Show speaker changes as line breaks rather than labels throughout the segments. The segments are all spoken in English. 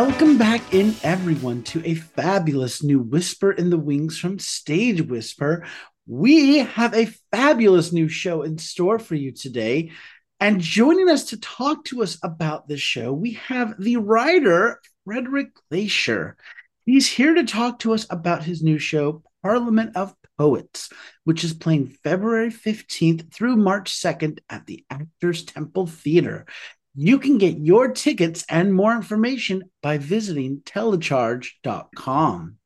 Welcome back in, everyone, to a fabulous new Whisper in the Wings from Stage Whisper. We have a fabulous new show in store for you today. And joining us to talk to us about this show, we have the writer, Frederick Glaysher. He's here to talk to us about his new show, Parliament of Poets, which is playing February 15th through March 2nd at the Actors Temple Theater. You can get your tickets and more information by visiting telecharge.com.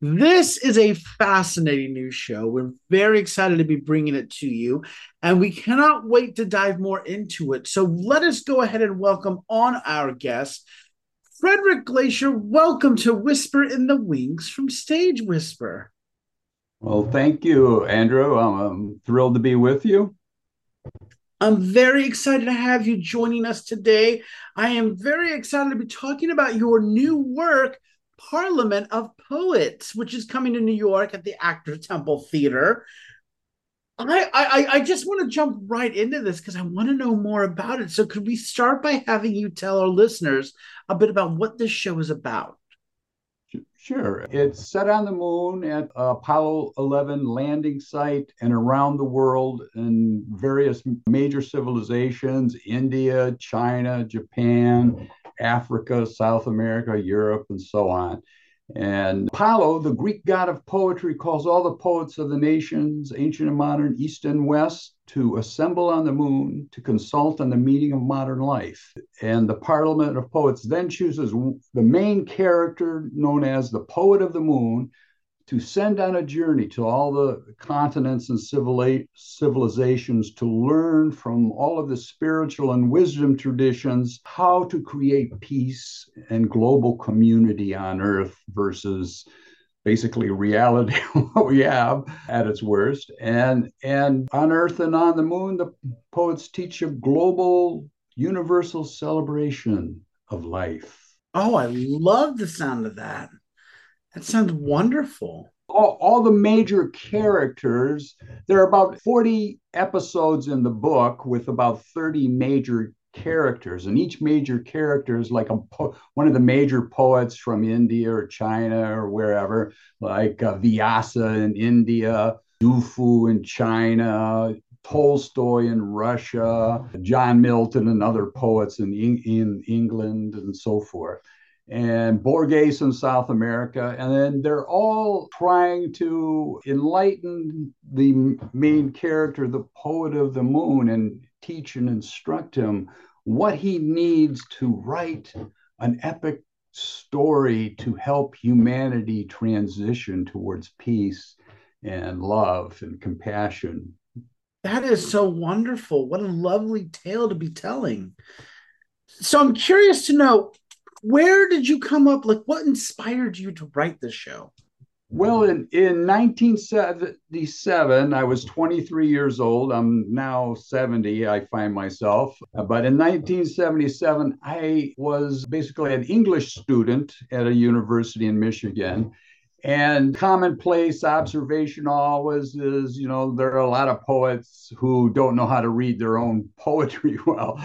This is a fascinating new show. We're very excited to be bringing it to you, and we cannot wait to dive more into it. So let us go ahead and welcome on our guest, Frederick Glaysher. Welcome to Whisper in the Wings from Stage Whisper.
Well, thank you, Andrew. I'm, I'm thrilled to be with you.
I'm very excited to have you joining us today. I am very excited to be talking about your new work, Parliament of Poets, which is coming to New York at the Actor Temple Theater. I, I, I just want to jump right into this because I want to know more about it. So, could we start by having you tell our listeners a bit about what this show is about?
Sure. It's set on the moon at Apollo 11 landing site and around the world in various major civilizations India, China, Japan, Africa, South America, Europe, and so on. And Apollo, the Greek god of poetry, calls all the poets of the nations, ancient and modern, east and west, to assemble on the moon to consult on the meaning of modern life. And the Parliament of Poets then chooses the main character, known as the Poet of the Moon, to send on a journey to all the continents and civilizations to learn from all of the spiritual and wisdom traditions how to create peace and global community on earth versus basically reality what we have at its worst. And and on earth and on the moon the poets teach a global universal celebration of life.
Oh i love the sound of that. That sounds wonderful.
All, all, the major characters, there are about 40 episodes in the book with about 30 major characters, and each major character is like a po- one of the major poets from India or China or wherever, like uh, Vyasa in India, Du Fu in China, Tolstoy in Russia, John Milton and other poets in, in England, and so forth and Borges in South America. And then they're all trying to enlighten the main character, the poet of the moon, and teach and instruct him what he needs to write an epic story to help humanity transition towards peace and love and compassion.
That is so wonderful. What a lovely tale to be telling. So I'm curious to know where did you come up? Like, what inspired you to write this show?
Well, in, in 1977, I was 23 years old. I'm now 70, I find myself. But in 1977, I was basically an English student at a university in Michigan. And commonplace observation always is, you know, there are a lot of poets who don't know how to read their own poetry well.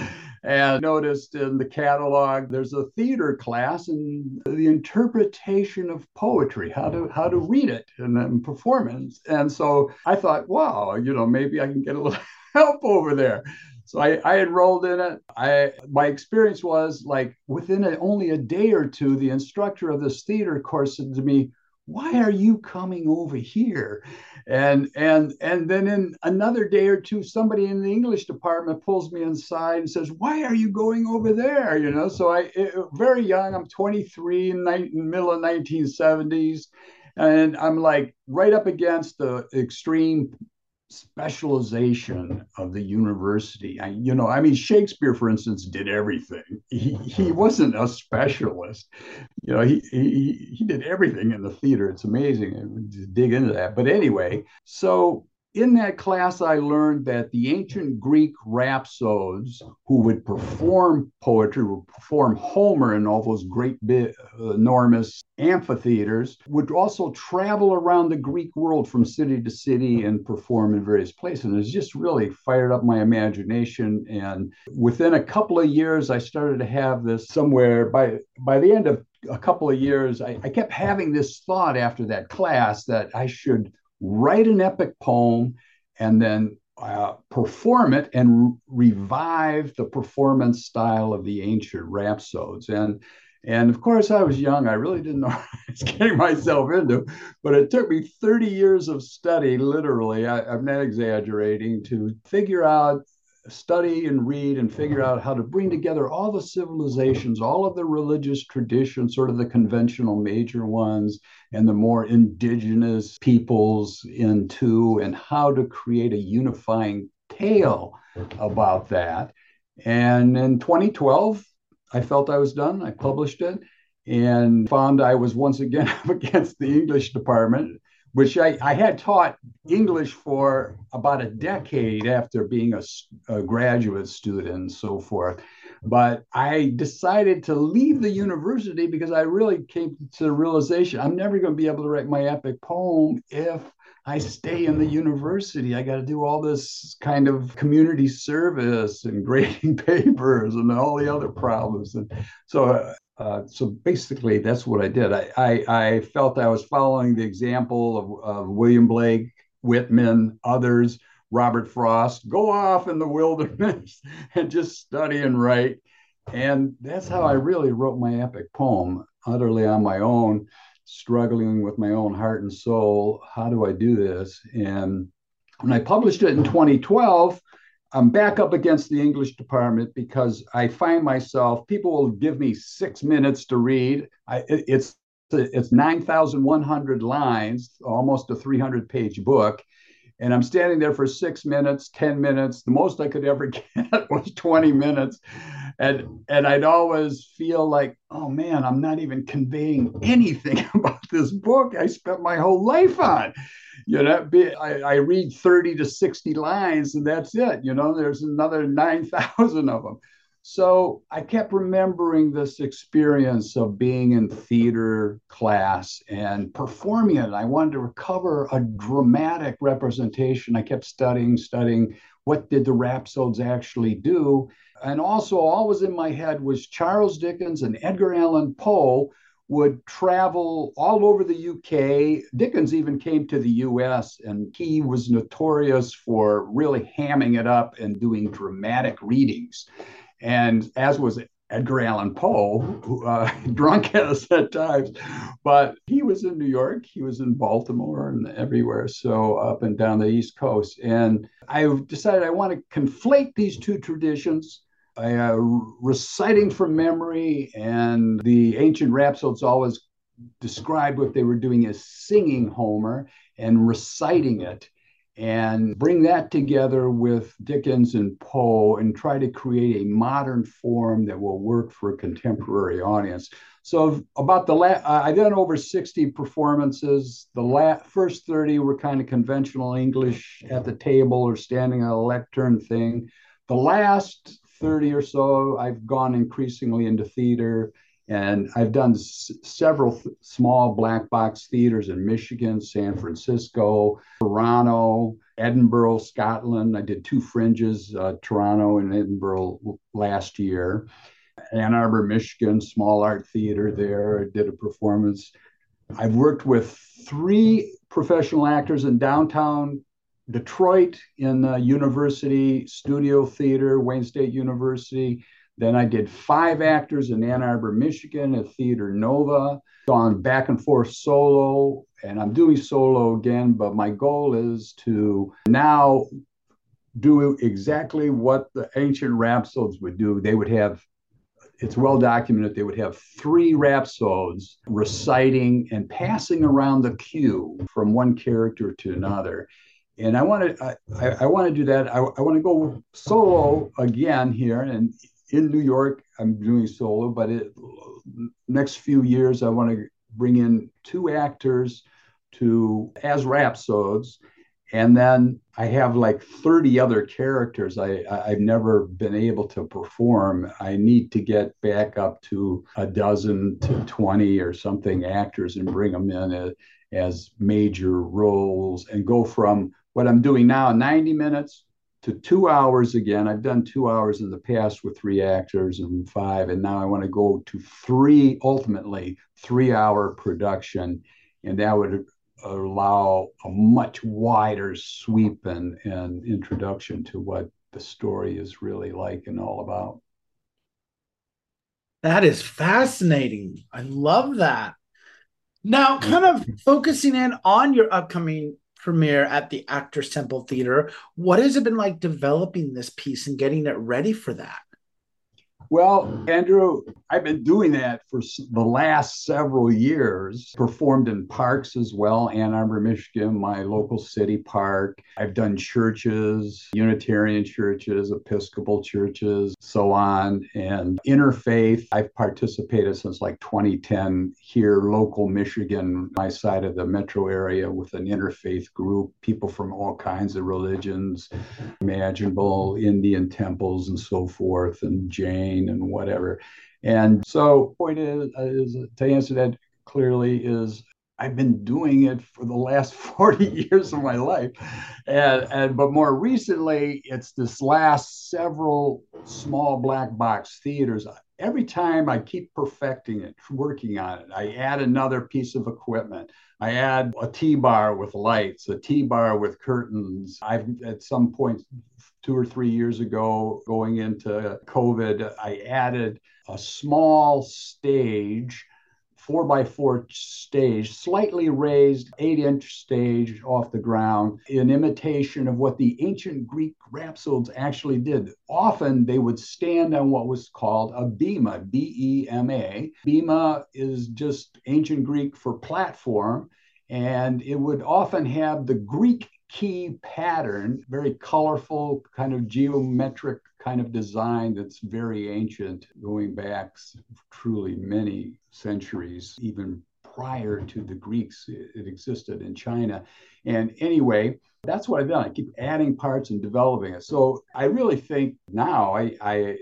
And noticed in the catalog there's a theater class and the interpretation of poetry, how to how to read it and then performance. And so I thought, wow, you know, maybe I can get a little help over there. So I, I enrolled in it. I my experience was like within a, only a day or two, the instructor of this theater course said to me, why are you coming over here? And and and then in another day or two somebody in the english department pulls me inside and says why are you going over there? You know so i it, very young i'm 23 in, the middle of 1970s and i'm like right up against the extreme specialization of the university. I, you know, I mean, Shakespeare, for instance, did everything. He, he uh-huh. wasn't a specialist. You know, he, he, he did everything in the theater. It's amazing to dig into that. But anyway, so in that class, I learned that the ancient Greek rhapsodes who would perform poetry, would perform Homer in all those great, big, enormous amphitheaters, would also travel around the Greek world from city to city and perform in various places. And it's just really fired up my imagination. And within a couple of years, I started to have this somewhere by by the end of a couple of years, I, I kept having this thought after that class that I should write an epic poem and then uh, perform it and revive the performance style of the ancient rhapsodes. And and of course, I was young. I really didn't know what I was getting myself into, but it took me 30 years of study, literally, I, I'm not exaggerating, to figure out study and read and figure out how to bring together all the civilizations, all of the religious traditions, sort of the conventional major ones, and the more indigenous peoples into, and how to create a unifying tale about that. And in 2012, I felt I was done. I published it and found I was once again up against the English department which I, I had taught English for about a decade after being a, a, graduate student and so forth. But I decided to leave the university because I really came to the realization I'm never going to be able to write my epic poem if I stay in the university. I got to do all this kind of community service and grading papers and all the other problems. And so uh, uh, so basically, that's what I did. I, I, I, felt I was following the example of, of William Blake, Whitman, others, Robert Frost, go off in the wilderness and just study and write. And that's how I really wrote my epic poem, utterly on my own, struggling with my own heart and soul. How do I do this? And when I published it in 2012, I'm back up against the English department because I find myself, people will give me six minutes to read. I, it, it's it's 9,100 lines, almost a 300 page book. And I'm standing there for six minutes, 10 minutes. The most I could ever get was 20 minutes. And, and I'd always feel like, oh man, I'm not even conveying anything about this book I spent my whole life on you know, I, I read 30 to 60 lines and that's it. You know, there's another 9,000 of them. So I kept remembering this experience of being in theater class and performing it. I wanted to recover a dramatic representation. I kept studying, studying what did the rhapsodes actually do. And also, always in my head was Charles Dickens and Edgar Allan Poe would travel all over the UK. Dickens even came to the US, and he was notorious for really hamming it up and doing dramatic readings. And as was Edgar Allan Poe, uh, drunk at us at times, but he was in New York, he was in Baltimore, and everywhere, so up and down the East Coast. And I decided I want to conflate these two traditions uh, reciting from memory, and the ancient rhapsodes always described what they were doing as singing Homer and reciting it, and bring that together with Dickens and Poe and try to create a modern form that will work for a contemporary audience. So about the last, I've done over 60 performances. The la- first 30 were kind of conventional English at the table or standing on a lectern thing. The last 30 or so, I've gone increasingly into theater. And I've done s- several th- small black box theaters in Michigan, San Francisco, Toronto, Edinburgh, Scotland. I did two fringes, uh, Toronto and Edinburgh last year. Ann Arbor, Michigan, small art theater there. I did a performance. I've worked with three professional actors in downtown Detroit in the university studio theater, Wayne State University. Then I did five actors in Ann Arbor, Michigan at Theater Nova. Gone back and forth solo, and I'm doing solo again, but my goal is to now do exactly what the ancient rhapsodes would do. They would have it's well documented they would have three rhapsodes reciting and passing around the cue from one character to another and I want to I, I want to do that. I, I want to go solo again here, and in New York I'm doing solo. But it, next few years I want to bring in two actors to as rhapsodes, And then I have like 30 other characters I, I've never been able to perform. I need to get back up to a dozen to 20 or something actors and bring them in as, as major roles and go from what I'm doing now, 90 minutes to two hours again. I've done two hours in the past with three actors and five, and now I want to go to three, ultimately, three hour production. And that would allow a much wider sweep and, and introduction to what the story is really like and all about.
That is fascinating. I love that. Now, kind of focusing in on your upcoming premiere at the Actors Temple Theater. What has it been like developing this piece and getting it ready for that?
Well, Andrew, I've been doing that for the last several years, performed in parks as well, Ann Arbor, Michigan, my local city park. I've done churches, Unitarian churches, Episcopal churches, so on, and interfaith. I've participated since like 2010 here, local Michigan, my side of the metro area, with an interfaith group, people from all kinds of religions, imaginable Indian temples and so forth, and Jain and whatever. And so, point is, is to answer that clearly is I've been doing it for the last 40 years of my life. And, and but more recently, it's this last several small black box theaters. Every time I keep perfecting it, working on it, I add another piece of equipment. I add a T bar with lights, a T bar with curtains. I've at some point two or three years ago, going into COVID, I added a small stage, four by four stage, slightly raised, eight inch stage off the ground, in imitation of what the ancient Greek rhapsodes actually did. Often they would stand on what was called a bema, B E M A. Bema is just ancient Greek for platform and it would often have the Greek key pattern, very colorful, kind of geometric kind of design that's very ancient, going back truly many centuries, even prior to the Greeks. It existed in China. And anyway, that's what I've done. I keep adding parts and developing it. So I really think now I, I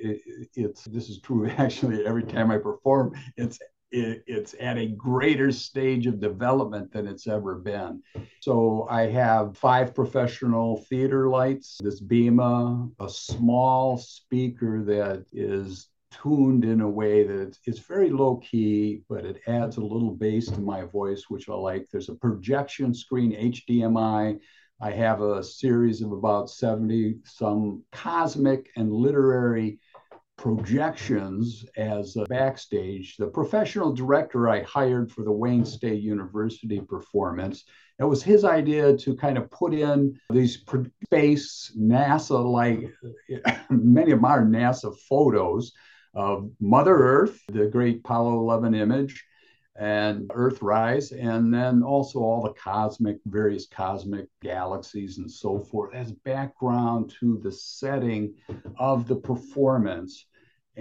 it's this is true actually every time I perform. It's it, it's at a greater stage of development than it's ever been. So I have five professional theater lights, this Bema, a small speaker that is tuned in a way that it's, it's, very low key, but it adds a little bass to my voice, which I like. There's a projection screen, HDMI. I have a series of about 70 some cosmic and literary projections as a backstage. The professional director I hired for the Wayne State University performance, it was his idea to kind of put in these space NASA like many of our NASA photos of Mother Earth, the great Apollo 11 image, and Earthrise, and then also all the cosmic, various cosmic galaxies and so forth as background to the setting of the performance.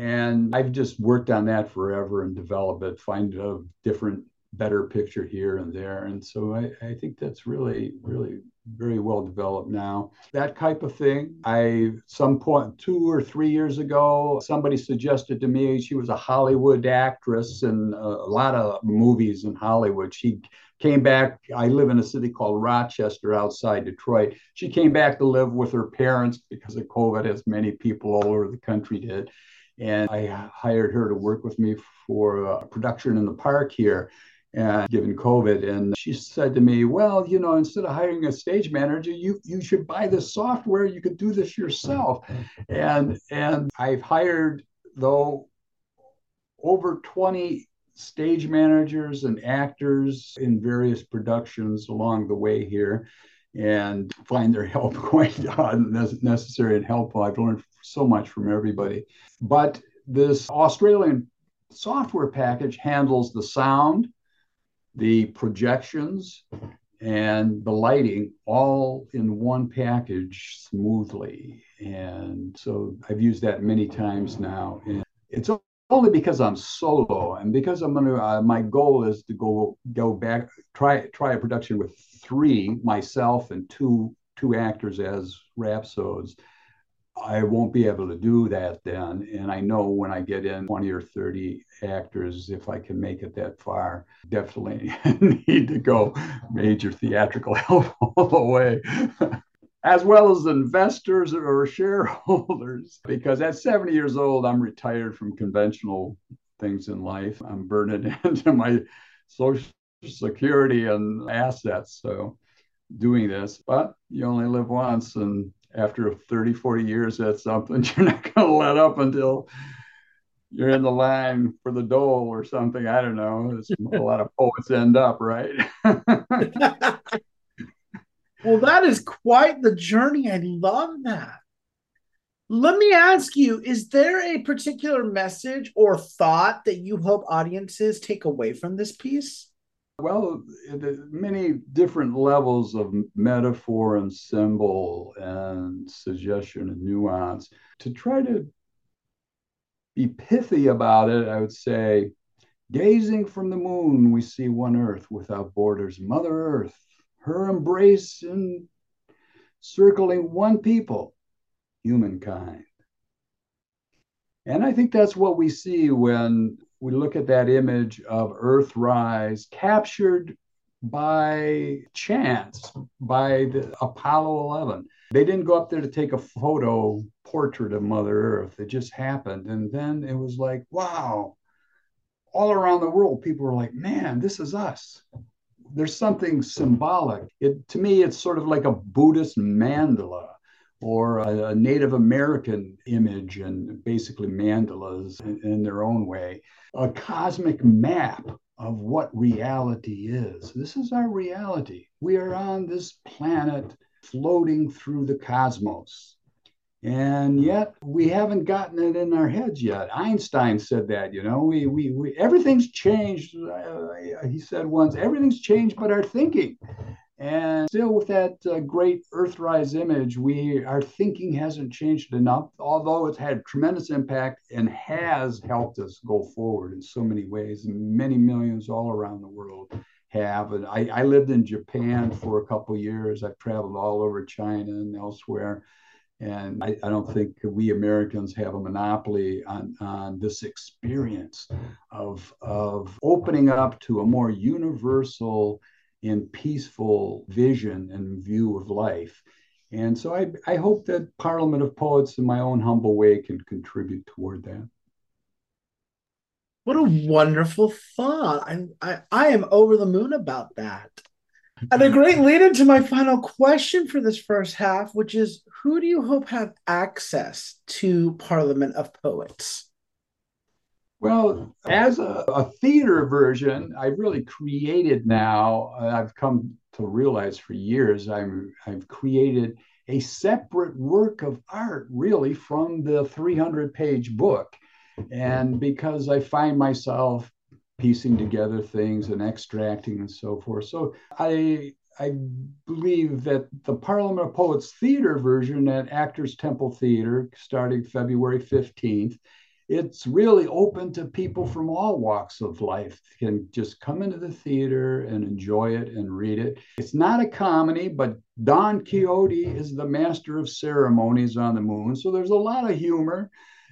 And I've just worked on that forever and develop it, find a different, better picture here and there. And so I, I think that's really, really very well developed now. That type of thing. I some point two or three years ago, somebody suggested to me she was a Hollywood actress and a lot of movies in Hollywood. She came back. I live in a city called Rochester outside Detroit. She came back to live with her parents because of COVID, as many people all over the country did and I hired her to work with me for a production in the park here. And given COVID, and she said to me, "Well, you know, instead of hiring a stage manager, you you should buy this software. You could do this yourself." And and I've hired though over 20 stage managers and actors in various productions along the way here and find their help quite uh, necessary and helpful. I've learned so much from everybody. But this Australian software package handles the sound, the projections, and the lighting all in one package smoothly. And so I've used that many times now. And it's only because I'm solo and because I'm gonna. Uh, my goal is to go go back try try a production with three myself and two two actors as rhapsodes. I won't be able to do that then. And I know when I get in 20 or 30 actors, if I can make it that far, definitely need to go major theatrical help all the way. as well as investors or shareholders. Because at 70 years old, I'm retired from conventional things in life. I'm burning into my social security and assets. So doing this, but you only live once. And after 30, 40 years, that's something you're not going to let up until you're in the line for the dole or something. I don't know. It's, a lot of poets end up, right?
well, that is quite the journey. I love that. Let me ask you is there a particular message or thought that you hope audiences take away from this piece?
Well, many different levels of metaphor and symbol and suggestion and nuance. To try to be pithy about it, I would say, gazing from the moon, we see one earth without borders, Mother Earth, her embrace and circling one people, humankind. And I think that's what we see when we look at that image of Earthrise captured by chance by the Apollo 11. They didn't go up there to take a photo portrait of Mother Earth. It just happened. And then it was like, wow, all around the world, people were like, man, this is us. There's something symbolic. It to me, it's sort of like a Buddhist mandala or a, Native American image and basically mandalas in, in their own way, a cosmic map of what reality is. This is our reality. We are on this planet floating through the cosmos. And yet we haven't gotten it in our heads yet. Einstein said that, you know, we, we, we everything's changed. Uh, he said once, everything's changed but our thinking. And still, with that uh, great Earthrise image, we our thinking hasn't changed enough, although it's had tremendous impact and has helped us go forward in so many ways. Many millions all around the world have. And I, I lived in Japan for a couple years. I've traveled all over China and elsewhere. And I, I, don't think we Americans have a monopoly on, on this experience of, of opening up to a more universal in peaceful vision and view of life. And so I, I hope that Parliament of Poets, in my own humble way, can contribute toward that.
What a wonderful thought. I, I, I am over the moon about that. And a great lead into my final question for this first half, which is who do you hope have access to Parliament of Poets?
Well, as a, a, theater version, I've really created now, uh, I've come to realize for years, I'm, I've created a separate work of art really from the 300 page book. And because I find myself piecing together things and extracting and so forth. So I I believe that the Parliament of Poets theater version at Actors Temple Theater, starting February 15th, it's really open to people from all walks of life can just come into the theater and enjoy it and read it it's not a comedy but don quixote is the master of ceremonies on the moon so there's a lot of humor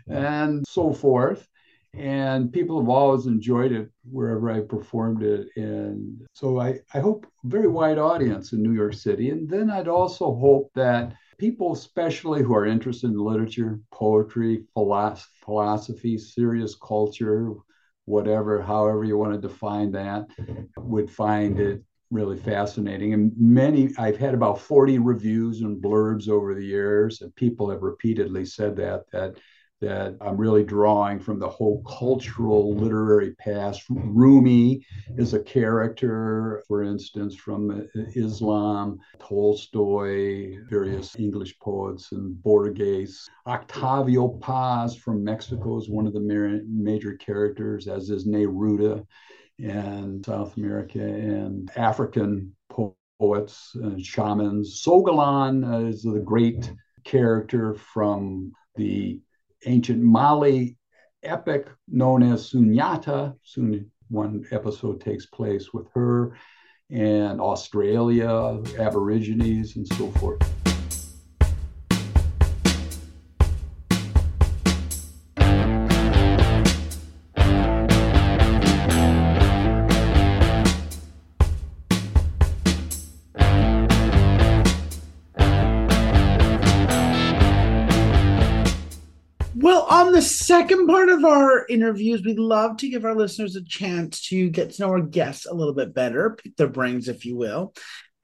and so forth and people have always enjoyed it wherever I performed it. And so I, I hope very wide audience in New York City. And then I'd also hope that people, especially who are interested in literature, poetry, philosophy, serious culture, whatever, however you want to define that, would find it really fascinating. And many, I've had about 40 reviews and blurbs over the years, and people have repeatedly said that, that that I'm really drawing from the whole cultural literary past. Rumi is a character, for instance, from Islam, Tolstoy, various English poets, and Borges. Octavio Paz from Mexico is one of the major characters, as is Neruda in South America, and African poets and shamans. Sogolon uh, is the great character from the ancient Mali epic known as Sundiata. Soon one episode takes place with her and Australia, Aborigines, and so forth.
Second part of our interviews, we'd love to give our listeners a chance to get to know our guests a little bit better, pick their brains, if you will.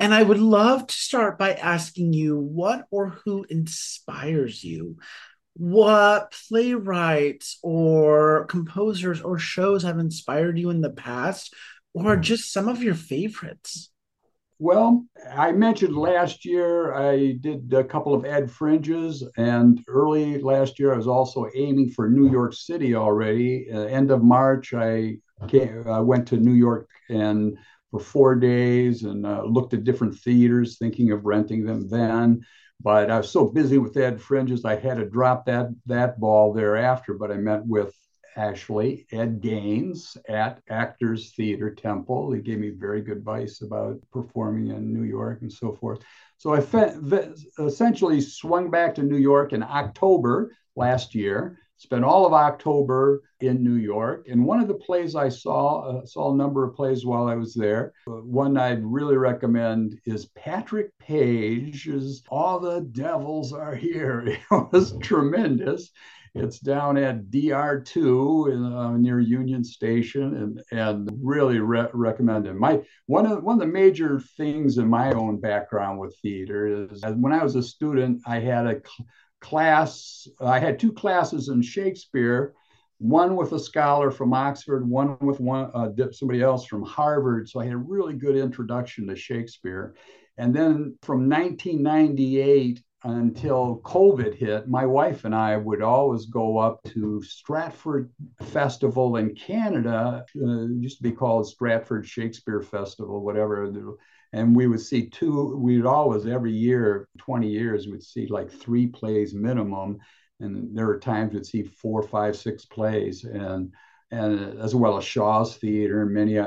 And I would love to start by asking you what or who inspires you? What playwrights or composers or shows have inspired you in the past, or hmm. just some of your favorites?
Well, I mentioned last year I did a couple of Ed Fringes, and early last year I was also aiming for New York City already. Uh, end of March, I came, I went to New York and for four days and uh, looked at different theaters, thinking of renting them then. But I was so busy with Ed Fringes, I had to drop that that ball thereafter. But I met with actually Ed Gaines at Actors Theater Temple. He gave me very good advice about performing in New York and so forth. So I fe- essentially swung back to New York in October last year. Spent all of October in New York, and one of the plays I saw uh, saw a number of plays while I was there. One I'd really recommend is Patrick Page's "All the Devils Are Here." It was tremendous it's down at DR2 in, uh, near Union Station, and and really re- recommend it. My one of one of the major things in my own background with theater is when I was a student, I had a cl- class. I had two classes in Shakespeare one with a scholar from Oxford, one with one uh, somebody else from Harvard. So I had a really good introduction to Shakespeare. And then from 1998 until COVID hit, my wife and I would always go up to Stratford Festival in Canada. Uh, used to be called Stratford Shakespeare Festival, whatever. And we would see two, we'd always, every year, 20 years, we'd see like three plays minimum. And there were times we'd see four, five, six plays. And and as well as Shaw's Theater and many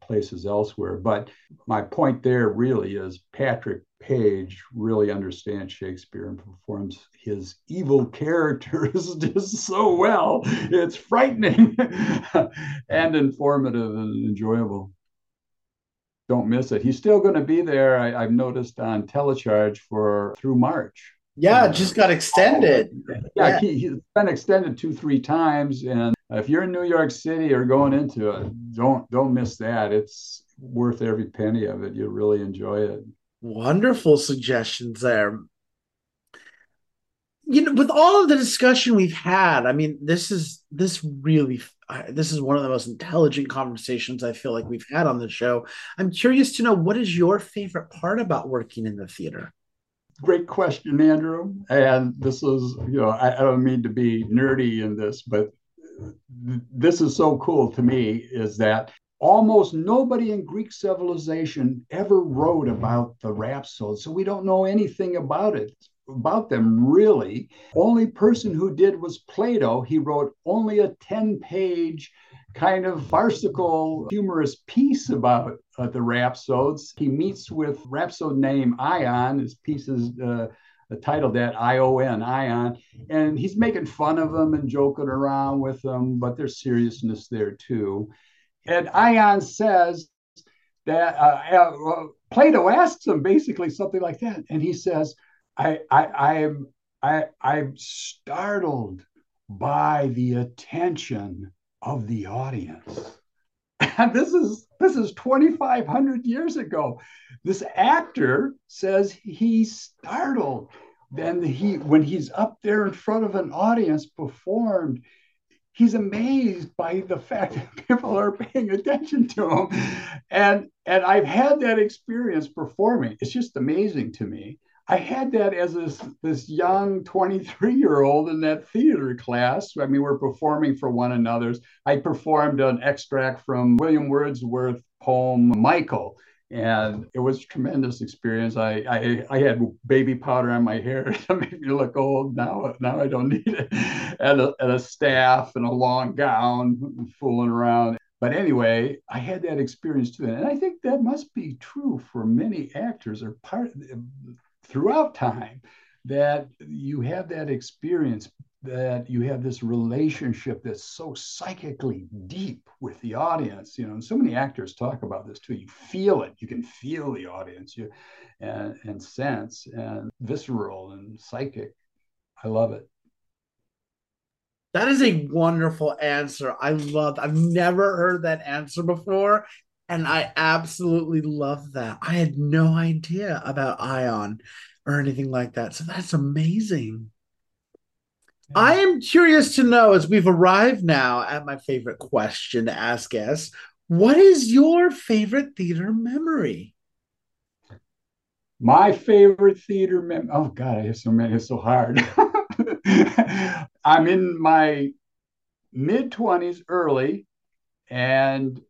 places elsewhere. But my point there really is Patrick Page really understands Shakespeare and performs his evil characters just so well. It's frightening and informative and enjoyable. Don't miss it. He's still going to be there. I, have noticed on telecharge for through March.
Yeah, just got extended.
Yeah, yeah. He, has been extended two, three times, and if you're in New York City or going into it, don't don't miss that. It's worth every penny of it. You'll really enjoy it.
Wonderful suggestions there. You know, with all of the discussion we've had, I mean, this is this really uh, this is one of the most intelligent conversations I feel like we've had on the show. I'm curious to know what is your favorite part about working in the theater?
Great question, Andrew. And this is, you know, I, I don't mean to be nerdy in this, but this is so cool to me is that almost nobody in Greek civilization ever wrote about the rhapsode. So we don't know anything about it, about them really. Only person who did was Plato. He wrote only a 10 page kind of farcical, humorous piece about uh, the rhapsodes. He meets with rhapsode name Ion. His piece is uh, titled that ION, Ion, and he's making fun of them and joking around with them, but there's seriousness there too. And Ion says that uh, uh, Plato asks him basically something like that, and he says, "I, I, I am, I, I'm startled by the attention of the audience." And this is this is 2,500 years ago. This actor says he's startled. Then he, when he's up there in front of an audience performed, he's amazed by the fact that people are paying attention to him. And and I've had that experience performing. It's just amazing to me. I had that as this, this young 23 year old in that theater class. I mean, we're performing for one another's. I performed an extract from William Wordsworth poem Michael, and it was a tremendous experience. I, I, I had baby powder on my hair to make me look old. Now now I don't need it, and a, and a staff and a long gown, fooling around. But anyway, I had that experience too, and I think that must be true for many actors or part throughout time that you have that experience that you have this relationship that's so psychically deep with the audience you know and so many actors talk about this too you feel it you can feel the audience you and, and sense and visceral and psychic i love it
That is a wonderful answer. I love. I've never heard that answer before, and I absolutely love that. I had no idea about Ion or anything like that. So that's amazing. Yeah. I am curious to know as we've arrived now at my favorite question to ask guests, what is your favorite theater memory?
My favorite theater memory. Oh God, I have so many. It's so hard. I'm in my mid 20s, early, and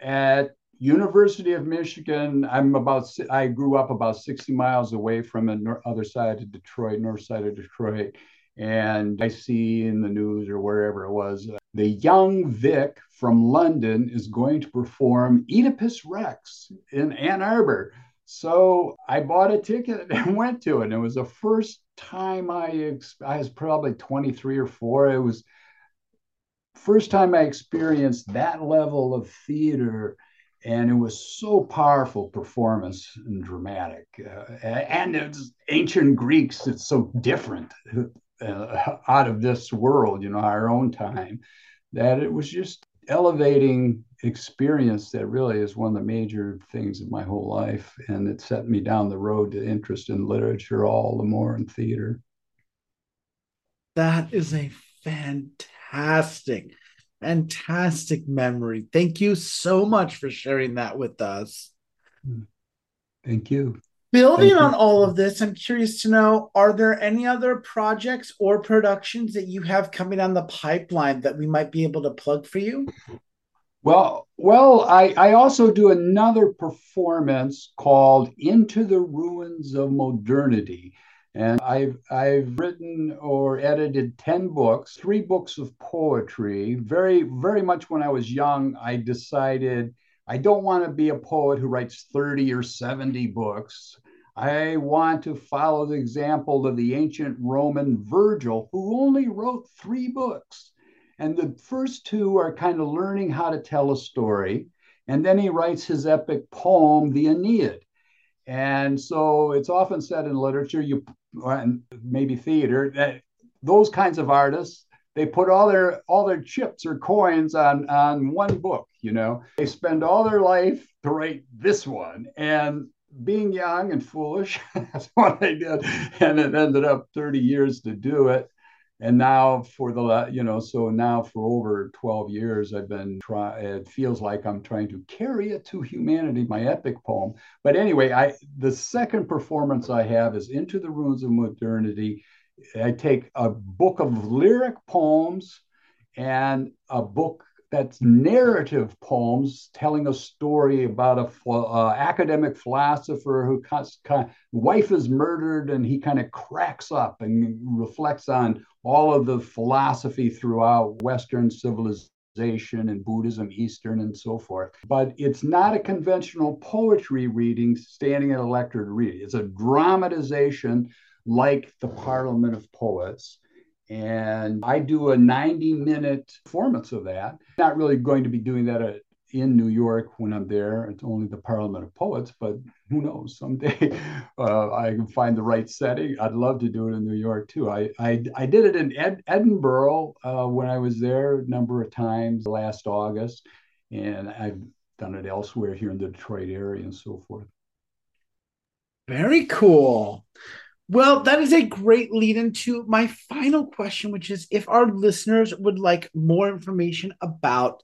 at University of Michigan, I'm about I grew up about 60 miles away from the other side of Detroit, north side of Detroit. And I see in the news or wherever it was, uh, the young Vic from London is going to perform Oedipus Rex in Ann Arbor. So I bought a ticket and went to it. And it was the first time I, I was probably 23 or four. It was first time I experienced that level of theater. And it was so powerful performance and dramatic. Uh, and it's ancient Greeks. It's so different uh, out of this world, you know, our own time, that it was just elevating experience that really is one of the major things of my whole life. And it set me down the road to interest in literature all the more in theater.
That is a fantastic, fantastic memory. Thank you so much for sharing that with us.
Thank you.
Building on all of this, I'm curious to know are there any other projects or productions that you have coming on the pipeline that we might be able to plug for you?
Well, well, I, I also do another performance called Into the Ruins of Modernity. And I've I've written or edited 10 books, three books of poetry. Very, very much when I was young, I decided I don't want to be a poet who writes 30 or 70 books. I want to follow the example of the ancient Roman Virgil, who only wrote three books. And the first two are kind of learning how to tell a story. And then he writes his epic poem, the Aeneid. And so it's often said in literature, you and maybe theater, that those kinds of artists, they put all their all their chips or coins on on one book, you know. They spend all their life to write this one. And being young and foolish, that's what I did. And it ended up 30 years to do it. And now for the, you know, so now for over 12 years, I've been trying, it feels like I'm trying to carry it to humanity, my epic poem. But anyway, I, the second performance I have is Into the Ruins of Modernity. I take a book of lyric poems and a book that's narrative poems telling a story about a uh, academic philosopher who kind of, wife is murdered and he kind of cracks up and reflects on all of the philosophy throughout Western civilization and Buddhism, Eastern, and so forth. But it's not a conventional poetry reading, standing at a lectern reading. It's a dramatization like the Parliament of Poets. And I do a 90 minute performance of that. Not really going to be doing that at, in New York when I'm there. It's only the Parliament of Poets, but who knows? Someday uh, I can find the right setting. I'd love to do it in New York too. I I, I did it in Ed, Edinburgh uh, when I was there a number of times last August, and I've done it elsewhere here in the Detroit area and so forth.
Very cool. Well, that is a great lead into my final question, which is if our listeners would like more information about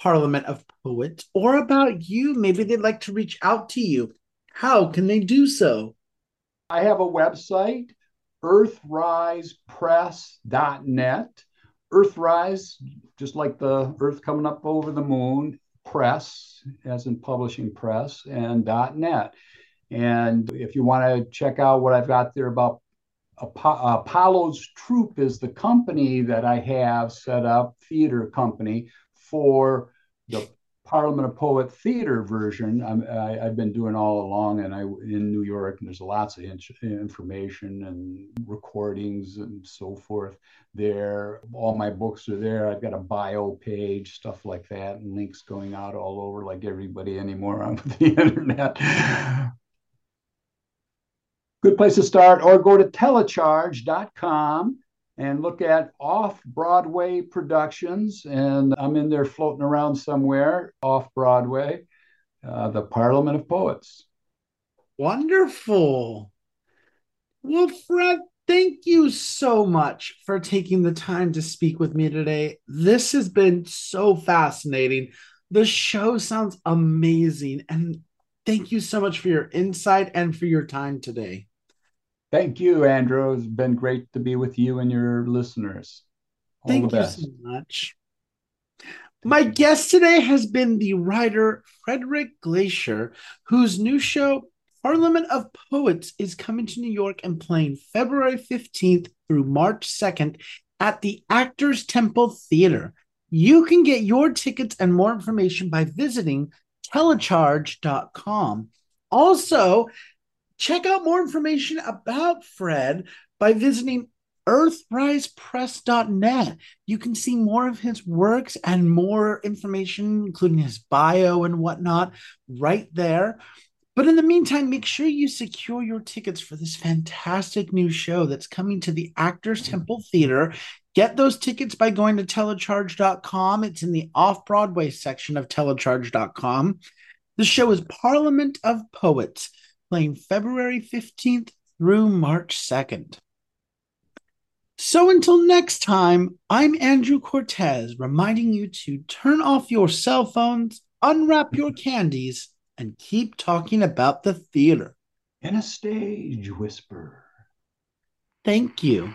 Parliament of Poets or about you, maybe they'd like to reach out to you. How can they do so?
I have a website, earthrisepress.net. Earthrise, just like the earth coming up over the moon, press, as in publishing press, and .net. And if you want to check out what I've got there about Apollo's Troupe is the company that I have set up, theater company for the Parliament of Poet theater version. i have been doing all along, and I in New York, and there's lots of in- information and recordings and so forth there. All my books are there. I've got a bio page, stuff like that, and links going out all over, like everybody anymore on the internet good place to start, or go to telecharge.com and look at off Broadway productions. And I'm in there floating around somewhere off Broadway, uh, the Parliament of Poets.
Wonderful. Well, Fred, thank you so much for taking the time to speak with me today. This has been so fascinating. The show sounds amazing. And thank you so much for your insight and for your time today.
Thank you, Andrew. It's been great to be with you and your listeners.
All Thank you so much. My guest today has been the writer Frederick Glaysher, whose new show, Parliament of Poets, is coming to New York and playing February 15th through March 2nd at the Actors Temple Theater. You can get your tickets and more information by visiting telecharge.com. Also, Check out more information about Fred by visiting earthrisepress.net. You can see more of his works and more information, including his bio and whatnot, right there. But in the meantime, make sure you secure your tickets for this fantastic new show that's coming to the Actors Temple Theater. Get those tickets by going to telecharge.com. It's in the off Broadway section of telecharge.com. The show is Parliament of Poets playing February 15th through March 2nd. So until next time, I'm Andrew Cortez, reminding you to turn off your cell phones, unwrap your candies, and keep talking about the theater.
In a stage whisper.
Thank you.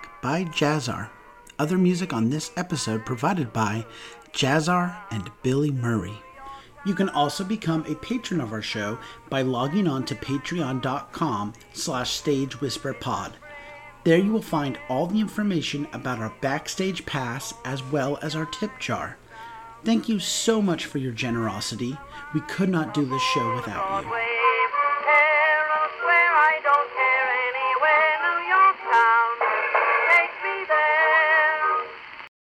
by Jazzar. Other music on this episode provided by Jazzar and Billy Murray. You can also become a patron of our show by logging on to patreon.com slash stagewhisperpod. There you will find all the information about our backstage pass as well as our tip jar. Thank you so much for your generosity. We could not do this show without you.